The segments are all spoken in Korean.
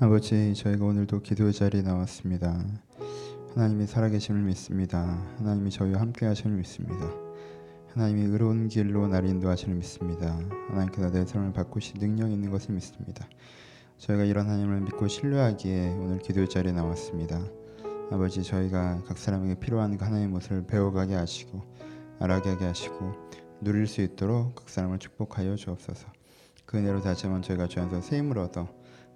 아버지, 저희가 오늘도 기도의 자리에 나왔습니다. 하나님이 살아계심을 믿습니다. 하나님이 저희와 함께 하심을 믿습니다. 하나님이 의로운 길로 나를 인도하시는 믿습니다. 하나님께서 내 삶을 바꾸실 능력 있는 것을 믿습니다. 저희가 이런 하나님을 믿고 신뢰하기에 오늘 기도의 자리에 나왔습니다. 아버지 저희가 각 사람에게 필요한 그 하나님의 모습을 배워가게 하시고 알아게 하게 하시고 누릴 수 있도록 각 사람을 축복하여 주옵소서. 그 은혜로 다시 한번 저희가 주 안에서 새 힘을 얻어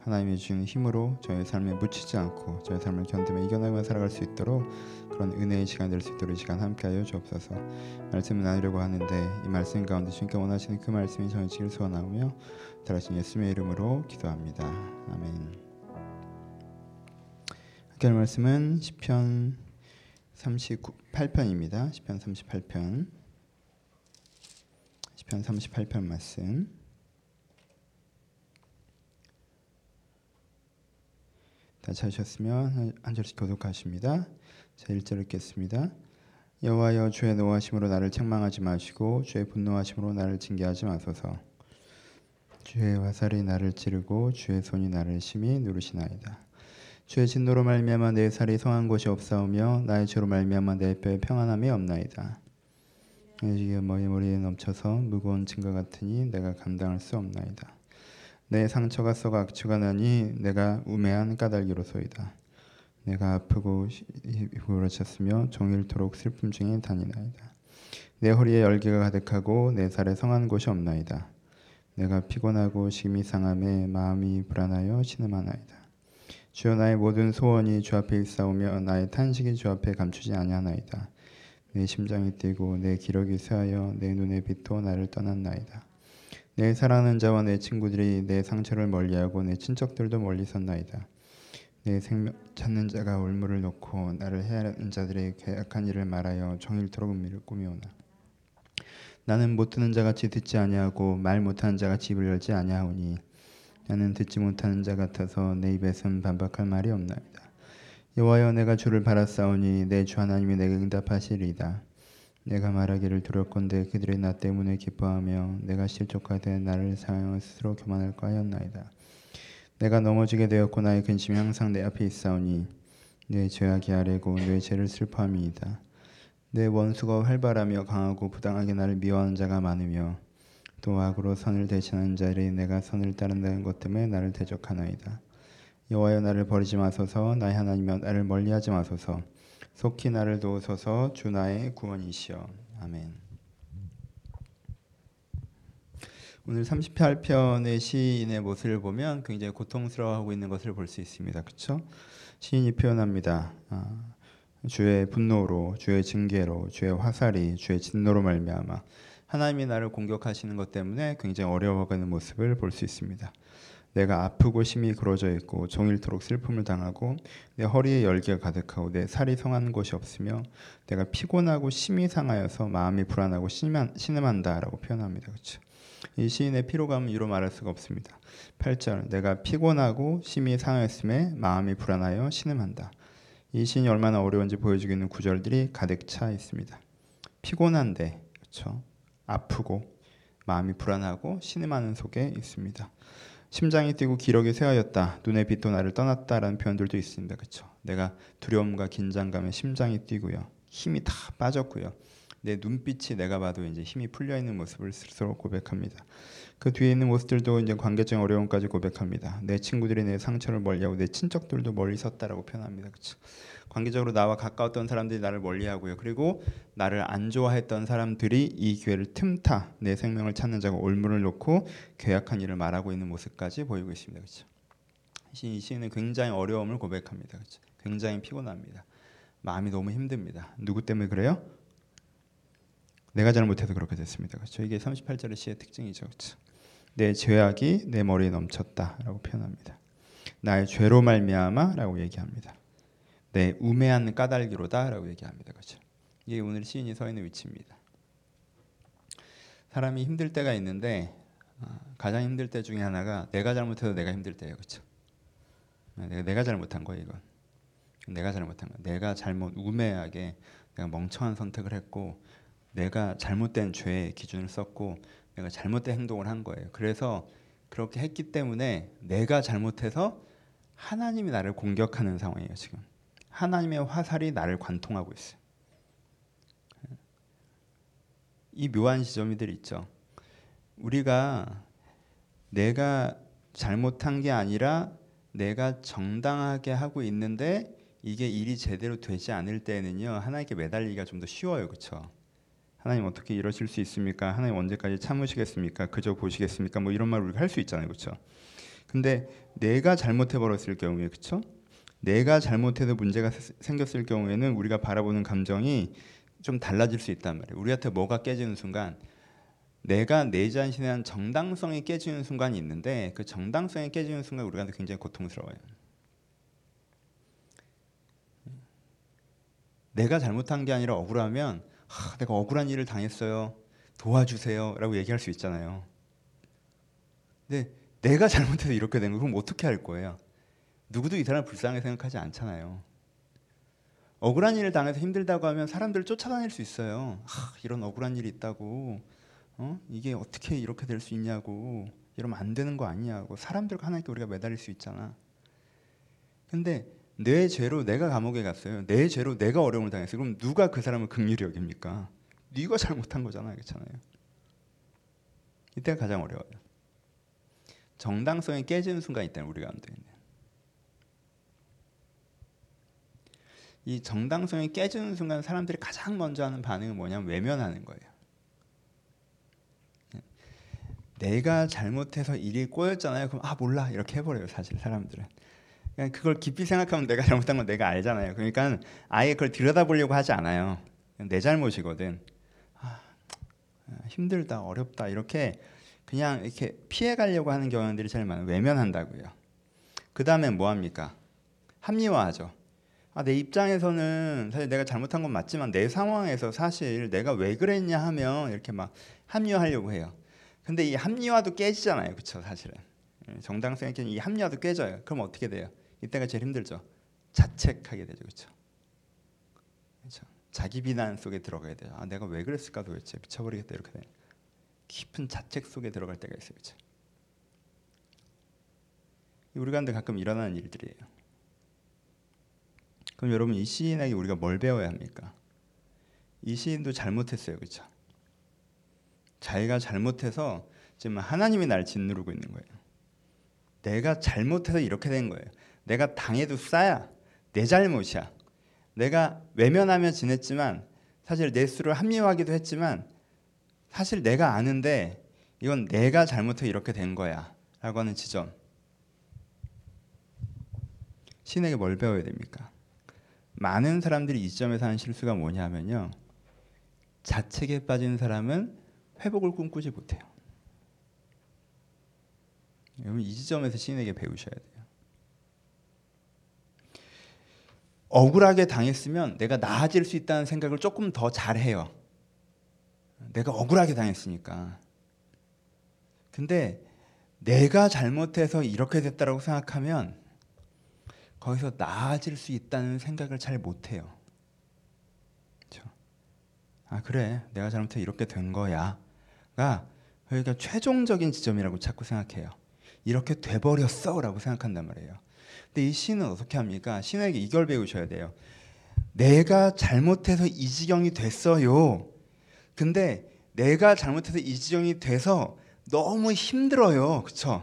하나님이 주는 힘으로 저희 삶에 묻히지 않고 저희 삶을 견디며 이겨나며 살아갈 수 있도록 그런 은혜의 시간 될 수 있도록 이 시간 함께하여 주옵소서. 말씀을 나누려고 하는데 이 말씀 가운데 주님께 원하시는 그 말씀이 저희 지길 소원하오며 달하신 예수님의 이름으로 기도합니다. 아멘. 함께 할 말씀은 시편 38편입니다. 시편 38편. 시편 38편 말씀. 다 찾으셨으면 한 절씩 교독하십니다. 자 1절 읽겠습니다. 여호와여 주의 노하심으로 나를 책망하지 마시고 주의 분노하심으로 나를 징계하지 마소서. 주의 화살이 나를 찌르고 주의 손이 나를 심히 누르시나이다. 주의 진노로 말미암아 내 살이 성한 곳이 없사오며 나의 죄로 말미암아 내 뼈에 평안함이 없나이다. 이게 머리 머리에 넘쳐서 무거운 짐과 같으니 내가 감당할 수 없나이다. 내 상처가 썩어 악취가 나니 내가 우매한 까닭이로소이다. 내가 아프고 후러쳤으며 종일토록 슬픔 중에 다니나이다. 내 허리에 열기가 가득하고 내 살에 성한 곳이 없나이다. 내가 피곤하고 심히 상함에 마음이 불안하여 신음하나이다. 주여 나의 모든 소원이 주 앞에 있사오며 나의 탄식이 주 앞에 감추지 아니하나이다. 내 심장이 뛰고 내 기력이 쇠하여 내 눈의 빛도 나를 떠났나이다. 내 사랑하는 자와 내 친구들이 내 상처를 멀리하고 내 친척들도 멀리 섰나이다. 내 생명 찾는 자가 올무를 놓고 나를 해하는 자들의 계약한 일을 말하여 종일토록 은미를 꾸미오나. 나는 못 듣는 자같이 듣지 아니하고 말 못하는 자같이 입을 열지 아니하오니 나는 듣지 못하는 자 같아서 내 입에선 반박할 말이 없나이다. 여호와여 내가 주를 바라싸우니 내 주 하나님이 내게 응답하시리이다. 내가 말하기를 두렵건대 그들이 나 때문에 기뻐하며 내가 실족하되 나를 사하여 스스로 교만할까 하였나이다. 내가 넘어지게 되었고 나의 근심이 항상 내 앞에 있사오니 내 죄악이 아래고 내 죄를 슬퍼함이이다. 내 원수가 활발하며 강하고 부당하게 나를 미워하는 자가 많으며 또 악으로 선을 대신하는 자들이 내가 선을 따른다는 것 때문에 나를 대적하나이다. 여호와여 나를 버리지 마소서 나의 하나님여 나를 멀리하지 마소서 속히 나를 도우소서 주 나의 구원이시여 아멘. 오늘 38편의 시인의 모습을 보면 굉장히 고통스러워하고 있는 것을 볼 수 있습니다. 그렇죠? 시인이 표현합니다. 아, 주의 분노로, 주의 징계로, 주의 화살이, 주의 진노로 말미암아 하나님이 나를 공격하시는 것 때문에 굉장히 어려워가는 모습을 볼 수 있습니다. 내가 아프고 심히 그러져 있고 종일토록 슬픔을 당하고 내 허리에 열기가 가득하고 내 살이 성한 곳이 없으며 내가 피곤하고 심히 상하여서 마음이 불안하고 신음한다라고 표현합니다. 그렇죠? 이 시인의 피로감은 이로 말할 수가 없습니다. 8절 내가 피곤하고 심히 상하였음에 마음이 불안하여 신음한다. 이 시인이 얼마나 어려운지 보여주고 있는 구절들이 가득 차 있습니다. 피곤한데 그렇죠? 아프고 마음이 불안하고 신음하는 속에 있습니다. 심장이 뛰고 기력이 쇠하였다. 눈의 빛도 나를 떠났다라는 표현들도 있습니다. 그렇죠? 내가 두려움과 긴장감에 심장이 뛰고요. 힘이 다 빠졌고요. 내 눈빛이 내가 봐도 이제 힘이 풀려 있는 모습을 스스로 고백합니다. 그 뒤에 있는 모습들도 이제 관계적 어려움까지 고백합니다. 내 친구들이 내 상처를 멀리하고 내 친척들도 멀리 섰다라고 표현합니다. 그렇죠? 관계적으로 나와 가까웠던 사람들이 나를 멀리하고요. 그리고 나를 안 좋아했던 사람들이 이 기회를 틈타 내 생명을 찾는 자가 올무를 놓고 계약한 일을 말하고 있는 모습까지 보이고 있습니다. 그렇죠? 이 시인은 굉장히 어려움을 고백합니다. 그렇죠? 굉장히 피곤합니다. 마음이 너무 힘듭니다. 누구 때문에 그래요? 내가 잘못해서 그렇게 됐습니다. 그렇죠? 이게 38절의 시의 특징이죠. 그렇죠? 내 죄악이 내 머리에 넘쳤다라고 표현합니다. 나의 죄로 말미암아라고 얘기합니다. 내 우매한 까닭이로다라고 얘기합니다. 그렇죠? 이게 오늘 시인이 서 있는 위치입니다. 사람이 힘들 때가 있는데 어, 가장 힘들 때 중에 하나가 내가 잘못해서 내가 힘들 때예요. 그렇죠? 내가, 내가 잘못한 거예요, 이건. 내가 잘못한 거. 내가 잘못 우매하게 내가 멍청한 선택을 했고 내가 잘못된 죄의 기준을 썼고 내가 잘못된 행동을 한 거예요. 그래서 그렇게 했기 때문에 내가 잘못해서 하나님이 나를 공격하는 상황이에요 지금. 하나님의 화살이 나를 관통하고 있어요. 이 묘한 지점이들 있죠. 우리가 내가 잘못한 게 아니라 내가 정당하게 하고 있는데 이게 일이 제대로 되지 않을 때는요 하나님께 매달리기가 좀 더 쉬워요, 그렇죠? 하나님 어떻게 이러실 수 있습니까? 하나님 언제까지 참으시겠습니까? 그저 보시겠습니까? 뭐 이런 말 우리가 할 수 있잖아요, 그렇죠? 근데 내가 잘못해 버렸을 경우에, 그렇죠? 내가 잘못해서 문제가 생겼을 경우에는 우리가 바라보는 감정이 좀 달라질 수 있단 말이에요. 우리한테 뭐가 깨지는 순간 내가 내 자신에 대한 정당성이 깨지는 순간이 있는데 그 정당성이 깨지는 순간 우리가 굉장히 고통스러워요. 내가 잘못한 게 아니라 억울하면 아, 내가 억울한 일을 당했어요. 도와주세요라고 얘기할 수 있잖아요. 근데 내가 잘못해서 이렇게 된 거 그럼 어떻게 할 거예요? 누구도 이 사람을 불쌍하게 생각하지 않잖아요. 억울한 일을 당해서 힘들다고 하면 사람들을 쫓아다닐 수 있어요. 아, 이런 억울한 일이 있다고. 어? 이게 어떻게 이렇게 될 수 있냐고. 이러면 안 되는 거 아니냐고. 사람들과 하나님께 우리가 매달릴 수 있잖아. 근데 내 죄로 내가 감옥에 갔어요. 내 죄로 내가 어려움을 당했어요. 그럼 누가 그 사람을 긍휼히 여깁니까? 네가 잘못한 거잖아. 그렇잖아요. 이때가 가장 어려워요. 정당성이 깨지는 순간이 있다는 우리 가운데 있는. 이 정당성이 깨지는 순간 사람들이 가장 먼저 하는 반응은 뭐냐면 외면하는 거예요. 내가 잘못해서 일이 꼬였잖아요. 그럼 아 몰라 이렇게 해버려요. 사실 사람들은. 그걸 깊이 생각하면 내가 잘못한 건 내가 알잖아요. 그러니까 아예 그걸 들여다보려고 하지 않아요. 내 잘못이거든. 아, 힘들다, 어렵다 이렇게 그냥 이렇게 피해 가려고 하는 경우들이 제일 많아요. 외면한다고요. 그 다음에 뭐 합니까? 합리화하죠. 아, 내 입장에서는 사실 내가 잘못한 건 맞지만 내 상황에서 사실 내가 왜 그랬냐 하면 이렇게 막 합리화하려고 해요. 근데 이 합리화도 깨지잖아요, 그렇죠? 사실은 예, 정당성이 깨이 합리화도 깨져요. 그럼 어떻게 돼요? 이때가 제일 힘들죠. 자책하게 되죠, 그렇죠? 그렇죠? 자기 비난 속에 들어가야 돼요. 아, 내가 왜 그랬을까 도대체 미쳐버리겠다 이렇게 돼. 깊은 자책 속에 들어갈 때가 있어요, 그렇죠? 우리 가운데 가끔 일어나는 일들이에요. 그럼 여러분 이 시인에게 우리가 뭘 배워야 합니까? 이 시인도 잘못했어요, 그렇죠? 자기가 잘못해서 지금 하나님이 날 짓누르고 있는 거예요. 내가 잘못해서 이렇게 된 거예요. 내가 당해도 싸야 내 잘못이야. 내가 외면하며 지냈지만 사실 내 수를 합리화하기도 했지만 사실 내가 아는데 이건 내가 잘못해 이렇게 된 거야라고 하는 지점. 신에게 뭘 배워야 됩니까? 많은 사람들이 이 점에서 하는 실수가 뭐냐면요. 자책에 빠진 사람은 회복을 꿈꾸지 못해요. 여러분 이 지점에서 신에게 배우셔야 돼요. 억울하게 당했으면 내가 나아질 수 있다는 생각을 조금 더 잘해요. 내가 억울하게 당했으니까. 근데 내가 잘못해서 이렇게 됐다라고 생각하면 거기서 나아질 수 있다는 생각을 잘 못해요. 아 그래 내가 잘못해 이렇게 된 거야가 그러니까 최종적인 지점이라고 자꾸 생각해요. 이렇게 돼버렸어라고 생각한단 말이에요. 근데 이 시는 어떻게 합니까? 신에게 이걸 배우셔야 돼요. 내가 잘못해서 이 지경이 됐어요. 근데 내가 잘못해서 이 지경이 돼서 너무 힘들어요. 그렇죠?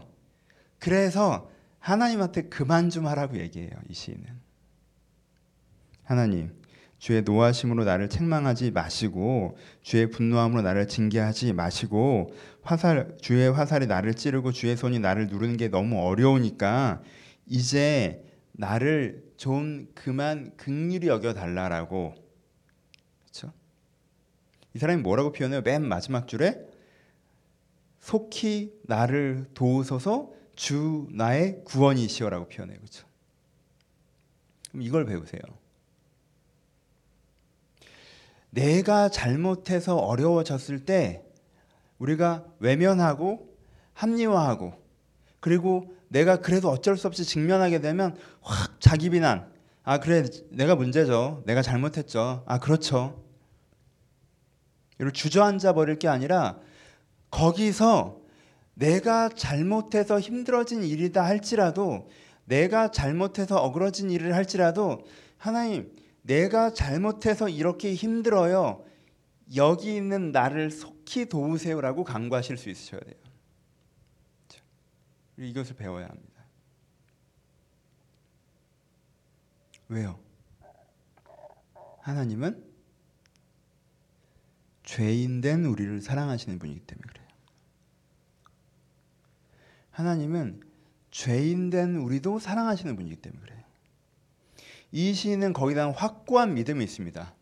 그래서 하나님한테 그만 좀 하라고 얘기해요. 이 시인은. 하나님, 주의 노하심으로 나를 책망하지 마시고 주의 분노함으로 나를 징계하지 마시고 화살 주의 화살이 나를 찌르고 주의 손이 나를 누르는 게 너무 어려우니까 이제 나를 좀 그만 극률이 여겨 달라라고 그렇죠? 이 사람이 뭐라고 표현해요? 맨 마지막 줄에 속히 나를 도우소서 주 나의 구원이시여라고 표현해요. 그렇죠? 그럼 이걸 배우세요. 내가 잘못해서 어려워졌을 때 우리가 외면하고 합리화하고 그리고 내가 그래도 어쩔 수 없이 직면하게 되면 확 자기 비난. 아 그래 내가 문제죠. 내가 잘못했죠. 아 그렇죠. 이를 주저앉아 버릴 게 아니라 거기서 내가 잘못해서 힘들어진 일이다 할지라도 내가 잘못해서 어그러진 일을 할지라도 하나님 내가 잘못해서 이렇게 힘들어요. 여기 있는 나를 속히 도우세요라고 간구하실 수 있으셔야 돼요. 이것을 배워야 합니다. 왜요? 하나님은 죄인된 우리를 사랑하시는 분이기 때문에 그래요. 하나님은 죄인된 우리도 사랑하시는 분이기 때문에 그래요. 이 시인은 거기다 확고한 믿음이 있습니다.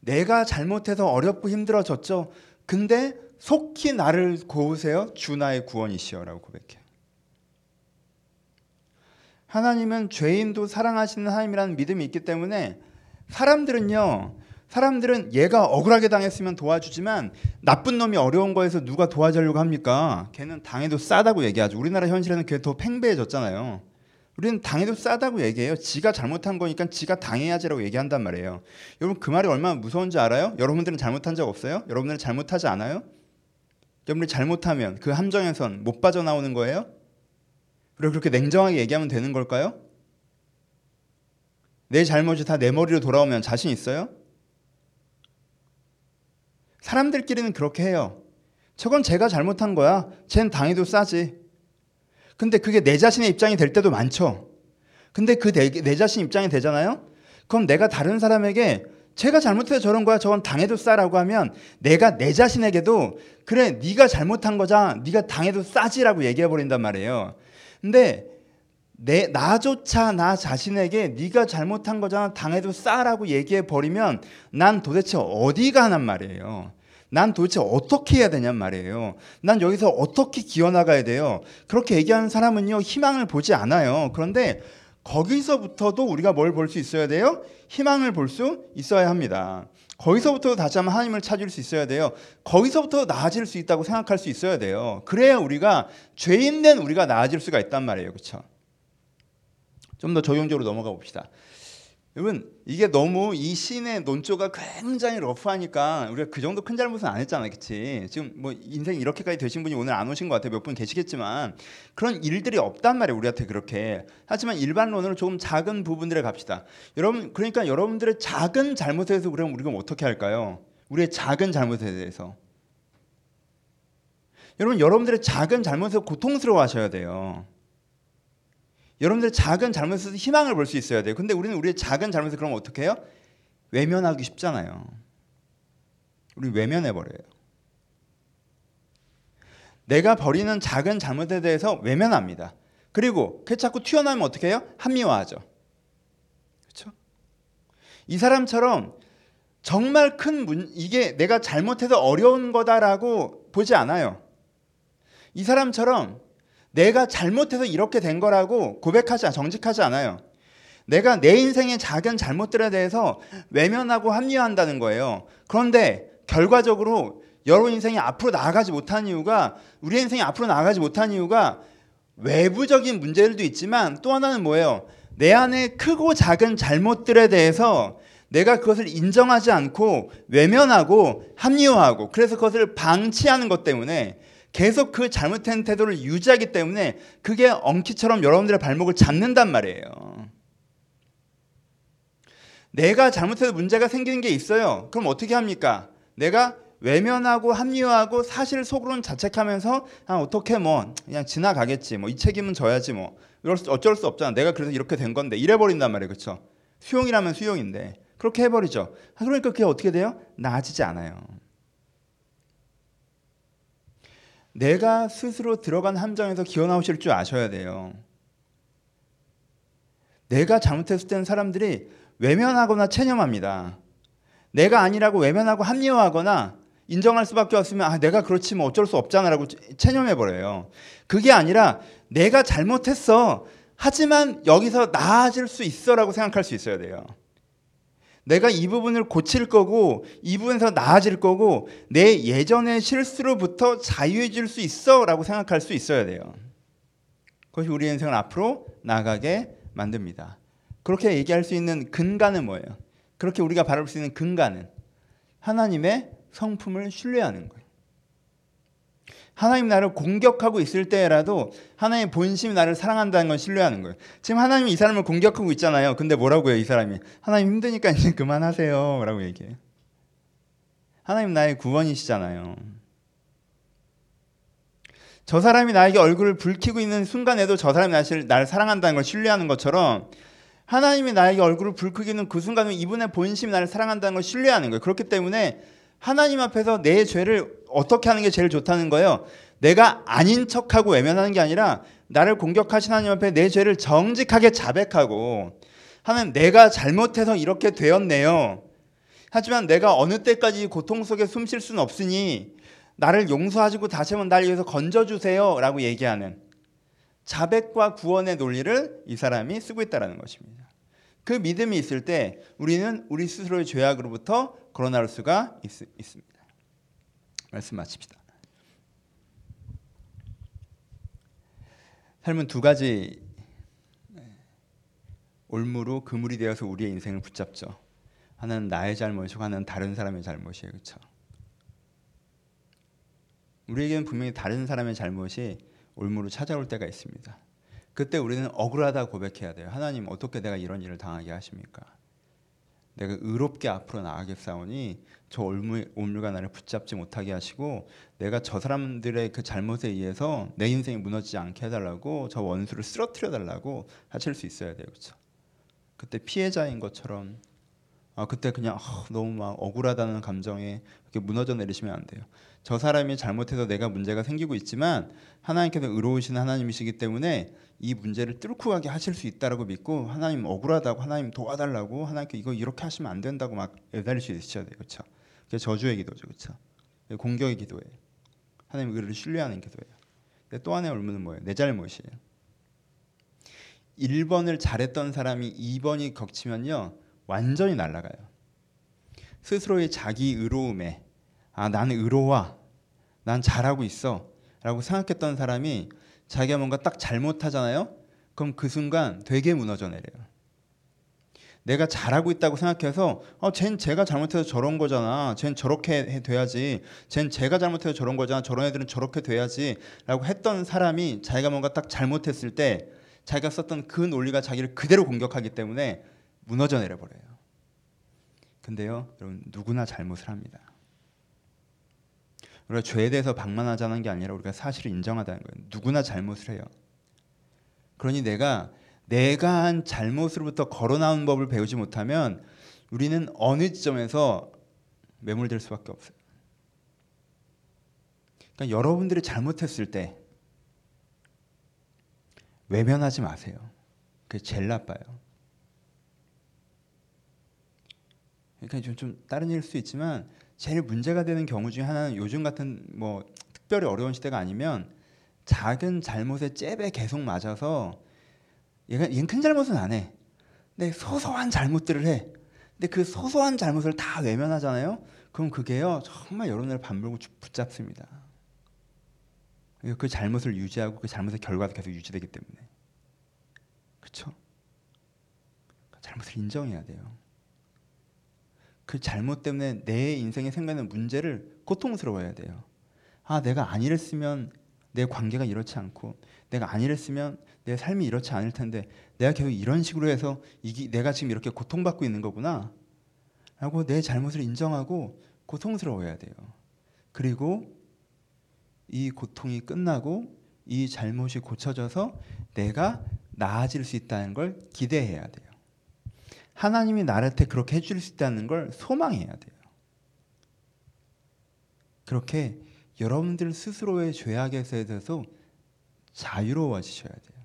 내가 잘못해서 어렵고 힘들어졌죠. 근데 속히 나를 고우세요. 주 나의 구원이시여라고 고백해요. 하나님은 죄인도 사랑하시는 하나님이라는 믿음이 있기 때문에 사람들은요. 사람들은 얘가 억울하게 당했으면 도와주지만 나쁜 놈이 어려운 거에서 누가 도와주려고 합니까? 걔는 당해도 싸다고 얘기하죠. 우리나라 현실에는 그게 더 팽배해졌잖아요. 우리는 당해도 싸다고 얘기해요. 지가 잘못한 거니까 지가 당해야지라고 얘기한단 말이에요. 여러분 그 말이 얼마나 무서운지 알아요? 여러분들은 잘못한 적 없어요? 여러분들은 잘못하지 않아요? 여러분이 잘못하면 그 함정에선 못 빠져나오는 거예요? 그리고 그렇게 냉정하게 얘기하면 되는 걸까요? 내 잘못이 다 내 머리로 돌아오면 자신 있어요? 사람들끼리는 그렇게 해요. 저건 제가 잘못한 거야. 쟨 당해도 싸지. 근데 그게 내 자신의 입장이 될 때도 많죠. 근데 그 내 자신 입장이 되잖아요. 그럼 내가 다른 사람에게 제가 잘못해서 저런 거야. 저건 당해도 싸라고 하면 내가 내 자신에게도 그래 네가 잘못한 거잖아. 네가 당해도 싸지라고 얘기해 버린단 말이에요. 근데 내 나조차 나 자신에게 네가 잘못한 거잖아. 당해도 싸라고 얘기해 버리면 난 도대체 어디 가난 말이에요. 난 도대체 어떻게 해야 되냔 말이에요. 난 여기서 어떻게 기어나가야 돼요. 그렇게 얘기하는 사람은요, 희망을 보지 않아요. 그런데 거기서부터도 우리가 뭘 볼 수 있어야 돼요? 희망을 볼 수 있어야 합니다. 거기서부터 다시 한번 하나님을 찾을 수 있어야 돼요. 거기서부터 나아질 수 있다고 생각할 수 있어야 돼요. 그래야 우리가 죄인 된 우리가 나아질 수가 있단 말이에요. 그렇죠? 좀 더 적용적으로 넘어가 봅시다. 여러분 이게 너무 이 시인의 논조가 굉장히 러프하니까 우리가 그 정도 큰 잘못은 안 했잖아요, 그렇지? 지금 뭐 인생 이렇게까지 되신 분이 오늘 안 오신 것 같아요. 몇 분 계시겠지만 그런 일들이 없단 말이에요, 우리한테 그렇게. 하지만 일반론으로 조금 작은 부분들에 갑시다. 여러분 그러니까 여러분들의 작은 잘못에 대해서 그럼 우리가 어떻게 할까요? 우리의 작은 잘못에 대해서. 여러분 여러분들의 작은 잘못에서 고통스러워하셔야 돼요. 여러분들 작은 잘못에서 희망을 볼 수 있어야 돼요. 근데 우리는 우리의 작은 잘못을 그럼 어떻게 해요? 외면하기 쉽잖아요. 우리 외면해 버려요. 내가 버리는 작은 잘못에 대해서 외면합니다. 그리고 그 자꾸 튀어나오면 어떻게 해요? 합리화하죠. 그렇죠? 이 사람처럼 정말 큰 문, 이게 내가 잘못해서 어려운 거다라고 보지 않아요. 이 사람처럼 내가 잘못해서 이렇게 된 거라고 고백하지 정직하지 않아요. 내가 내 인생의 작은 잘못들에 대해서 외면하고 합리화한다는 거예요. 그런데 결과적으로 여러분 인생이 앞으로 나아가지 못한 이유가 우리 인생이 앞으로 나아가지 못한 이유가 외부적인 문제들도 있지만 또 하나는 뭐예요? 내 안에 크고 작은 잘못들에 대해서 내가 그것을 인정하지 않고 외면하고 합리화하고 그래서 그것을 방치하는 것 때문에 계속 그 잘못된 태도를 유지하기 때문에 그게 엉키처럼 여러분들의 발목을 잡는단 말이에요. 내가 잘못해서 문제가 생기는 게 있어요. 그럼 어떻게 합니까? 내가 외면하고 합리화하고 사실 속으로는 자책하면서 아, 어떻게 뭐 그냥 지나가겠지. 뭐 이 책임은 져야지 뭐. 이럴 수, 어쩔 수 없잖아. 내가 그래서 이렇게 된 건데 이래 버린단 말이에요. 그렇죠? 수용이라면 수용인데 그렇게 해 버리죠. 아, 그러니까 그게 어떻게 돼요? 나아지지 않아요. 내가 스스로 들어간 함정에서 기어나오실 줄 아셔야 돼요. 내가 잘못했을 때는 사람들이 외면하거나 체념합니다. 내가 아니라고 외면하고 합리화하거나 인정할 수밖에 없으면 아 내가 그렇지 뭐 어쩔 수 없잖아라고 체념해 버려요. 그게 아니라 내가 잘못했어. 하지만 여기서 나아질 수 있어라고 생각할 수 있어야 돼요. 내가 이 부분을 고칠 거고 이 부분에서 나아질 거고 내 예전의 실수로부터 자유해질 수 있어라고 생각할 수 있어야 돼요. 그것이 우리 인생을 앞으로 나가게 만듭니다. 그렇게 얘기할 수 있는 근간은 뭐예요? 그렇게 우리가 바랄 수 있는 근간은 하나님의 성품을 신뢰하는 거예요. 하나님 나를 공격하고 있을 때라도 하나님의 본심이 나를 사랑한다는 걸 신뢰하는 거예요. 지금 하나님이 이 사람을 공격하고 있잖아요. 근데 뭐라고 해요, 이 사람이? 하나님 힘드니까 이제 그만하세요. 라고 얘기해요. 하나님 나의 구원이시잖아요. 저 사람이 나에게 얼굴을 붉히고 있는 순간에도 저 사람이 나를, 나를 사랑한다는 걸 신뢰하는 것처럼 하나님이 나에게 얼굴을 붉히고 있는 그 순간은 이분의 본심이 나를 사랑한다는 걸 신뢰하는 거예요. 그렇기 때문에 하나님 앞에서 내 죄를 어떻게 하는 게 제일 좋다는 거예요. 내가 아닌 척하고 외면하는 게 아니라 나를 공격하신 하나님 앞에 내 죄를 정직하게 자백하고 하나님 내가 잘못해서 이렇게 되었네요. 하지만 내가 어느 때까지 고통 속에 숨 쉴 수는 없으니 나를 용서하시고 다시 한번 날 위해서 건져주세요 라고 얘기하는 자백과 구원의 논리를 이 사람이 쓰고 있다는 것입니다. 그 믿음이 있을 때 우리는 우리 스스로의 죄악으로부터 걸어나올 수가 있, 있습니다. 말씀 마칩시다. 삶은 두 가지 올무로 그물이 되어서 우리의 인생을 붙잡죠. 하나는 나의 잘못이고 하나는 다른 사람의 잘못이에요. 그렇죠? 우리에게는 분명히 다른 사람의 잘못이 올무로 찾아올 때가 있습니다. 그때 우리는 억울하다 고백해야 돼요. 하나님 어떻게 내가 이런 일을 당하게 하십니까? 내가 의롭게 앞으로 나아가겠사오니 저 올물, 올물과 나를 붙잡지 못하게 하시고 내가 저 사람들의 그 잘못에 의해서 내 인생이 무너지지 않게 해달라고 저 원수를 쓰러뜨려 달라고 하실 수 있어야 돼요, 그렇죠? 그때 피해자인 것처럼 아 그때 그냥 아, 너무 막 억울하다는 감정에 이렇게 무너져 내리시면 안 돼요. 저 사람이 잘못해서 내가 문제가 생기고 있지만 하나님께서 의로우신 하나님이시기 때문에 이 문제를 뚫고 가게 하실 수 있다라고 믿고 하나님 억울하다고 하나님 도와달라고 하나님께 이거 이렇게 하시면 안 된다고 막 애달릴 수 있으셔야 돼요. 그렇죠? 그게 저주의 기도죠. 그렇죠? 공격의 기도예요. 하나님 의를 신뢰하는 기도예요. 또 하나의 올무는 뭐예요? 내 잘못이에요. 1번을 잘했던 사람이 2번이 겹치면요. 완전히 날아가요. 스스로의 자기 의로움에 아 나는 의로워, 난 잘하고 있어 라고 생각했던 사람이 자기가 뭔가 딱 잘못하잖아요. 그럼 그 순간 되게 무너져 내려요. 내가 잘하고 있다고 생각해서 어, 쟨 제가 잘못해서 저런 거잖아. 쟨 저렇게 돼야지. 쟨 제가 잘못해서 저런 거잖아. 저런 애들은 저렇게 돼야지 라고 했던 사람이 자기가 뭔가 딱 잘못했을 때 자기가 썼던 그 논리가 자기를 그대로 공격하기 때문에 무너져 내려 버려요. 근데요, 여러분 누구나 잘못을 합니다. 우리가 죄에 대해서 방만하자는 게 아니라 우리가 사실을 인정하다는 거예요. 누구나 잘못을 해요. 그러니 내가 내가 한 잘못으로부터 걸어 나온 법을 배우지 못하면 우리는 어느 지점에서 매몰될 수밖에 없어요. 그러니까 여러분들이 잘못했을 때 외면하지 마세요. 그게 제일 나빠요. 그러니까 좀, 좀 다른 일일 수 있지만 제일 문제가 되는 경우 중에 하나는 요즘 같은 뭐 특별히 어려운 시대가 아니면 작은 잘못에 잽에 계속 맞아서 얘가 얘는 큰 잘못은 안 해. 근데 소소한 잘못들을 해. 근데 그 소소한 잘못을 다 외면하잖아요. 그럼 그게요 정말 여러분을 반물고 붙잡습니다. 그 잘못을 유지하고 그 잘못의 결과도 계속 유지되기 때문에 그렇죠? 잘못을 인정해야 돼요. 그 잘못 때문에 내 인생에 생기는 문제를 고통스러워야 돼요. 아 내가 안 이랬으면 내 관계가 이렇지 않고 내가 안 이랬으면 내 삶이 이렇지 않을 텐데 내가 계속 이런 식으로 해서 이기, 내가 지금 이렇게 고통받고 있는 거구나 라고 내 잘못을 인정하고 고통스러워야 돼요. 그리고 이 고통이 끝나고 이 잘못이 고쳐져서 내가 나아질 수 있다는 걸 기대해야 돼요. 하나님이 나한테 그렇게 해줄 수 있다는 걸 소망해야 돼요. 그렇게 여러분들 스스로의 죄악에서 대해서 자유로워지셔야 돼요.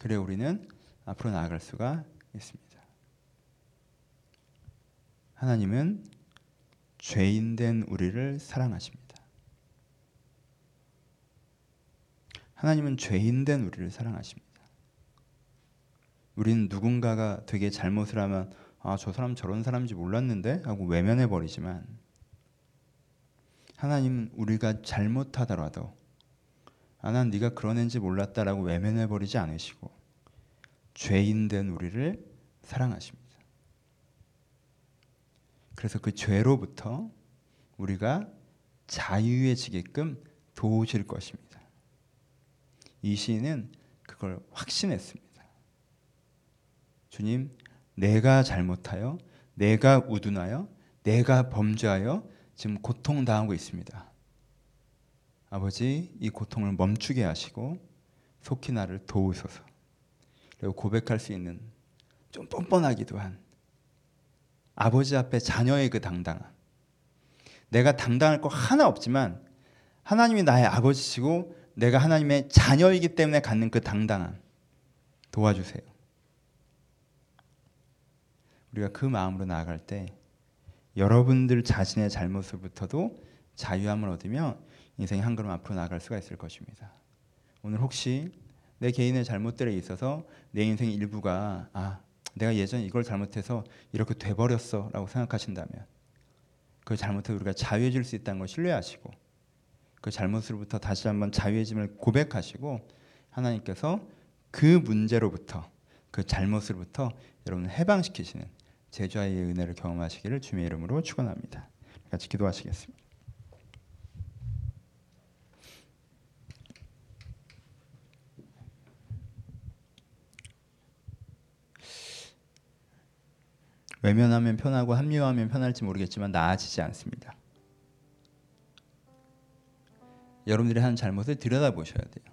그래 우리는 앞으로 나아갈 수가 있습니다. 하나님은 죄인된 우리를 사랑하십니다. 하나님은 죄인된 우리를 사랑하십니다. 우리는 누군가가 되게 잘못을 하면 아, 저 사람 저런 사람인지 몰랐는데 하고 외면해 버리지만 하나님은 우리가 잘못하더라도 아, 난 네가 그런 애인지 몰랐다라고 외면해 버리지 않으시고 죄인 된 우리를 사랑하십니다. 그래서 그 죄로부터 우리가 자유해지게끔 도우실 것입니다. 이 시인은 그걸 확신했습니다. 주님, 내가 잘못하여, 내가 우둔하여, 내가 범죄하여 지금 고통당하고 있습니다. 아버지, 이 고통을 멈추게 하시고 속히 나를 도우소서. 그리고 고백할 수 있는 좀 뻔뻔하기도 한 아버지 앞에 자녀의 그 당당함. 내가 당당할 거 하나 없지만 하나님이 나의 아버지시고 내가 하나님의 자녀이기 때문에 갖는 그 당당함 도와주세요. 우리가 그 마음으로 나아갈 때 여러분들 자신의 잘못을부터도 자유함을 얻으며 인생이 한 걸음 앞으로 나아갈 수가 있을 것입니다. 오늘 혹시 내 개인의 잘못들에 있어서 내 인생 일부가 아 내가 예전에 이걸 잘못해서 이렇게 돼버렸어라고 생각하신다면 그 잘못을 우리가 자유해질 수 있다는 걸 신뢰하시고 그 잘못으로부터 다시 한번 자유해짐을 고백하시고 하나님께서 그 문제로부터 그 잘못으로부터 여러분을 해방시키시는 제주와의 은혜를 경험하시기를 주님의 이름으로 축원합니다. 같이 기도하시겠습니다. 외면하면 편하고 합리화하면 편할지 모르겠지만 나아지지 않습니다. 여러분들이 한 잘못을 들여다보셔야 돼요.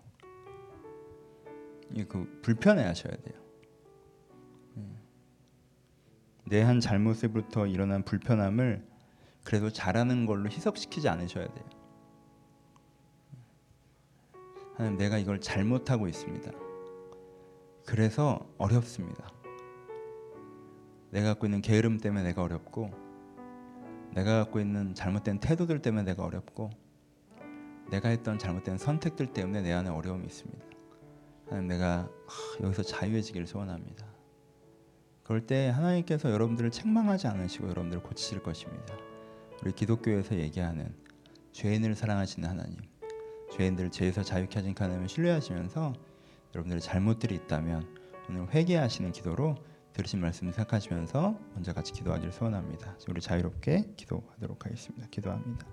그 불편해하셔야 돼요. 내 한 잘못에부터 일어난 불편함을 그래도 잘하는 걸로 희석시키지 않으셔야 돼요. 하나님, 내가 이걸 잘못하고 있습니다. 그래서 어렵습니다. 내가 갖고 있는 게으름 때문에 내가 어렵고 내가 갖고 있는 잘못된 태도들 때문에 내가 어렵고 내가 했던 잘못된 선택들 때문에 내 안에 어려움이 있습니다. 하나님 내가 여기서 자유해지기를 소원합니다. 그럴 때 하나님께서 여러분들을 책망하지 않으시고 여러분들을 고치실 것입니다. 우리 기독교에서 얘기하는 죄인을 사랑하시는 하나님, 죄인들을 죄에서 자유케 하신 하나님을 신뢰하시면서 여러분들의 잘못들이 있다면 오늘 회개하시는 기도로 들으신 말씀 생각하시면서 먼저 같이 기도하기를 소원합니다. 우리 자유롭게 기도하도록 하겠습니다. 기도합니다.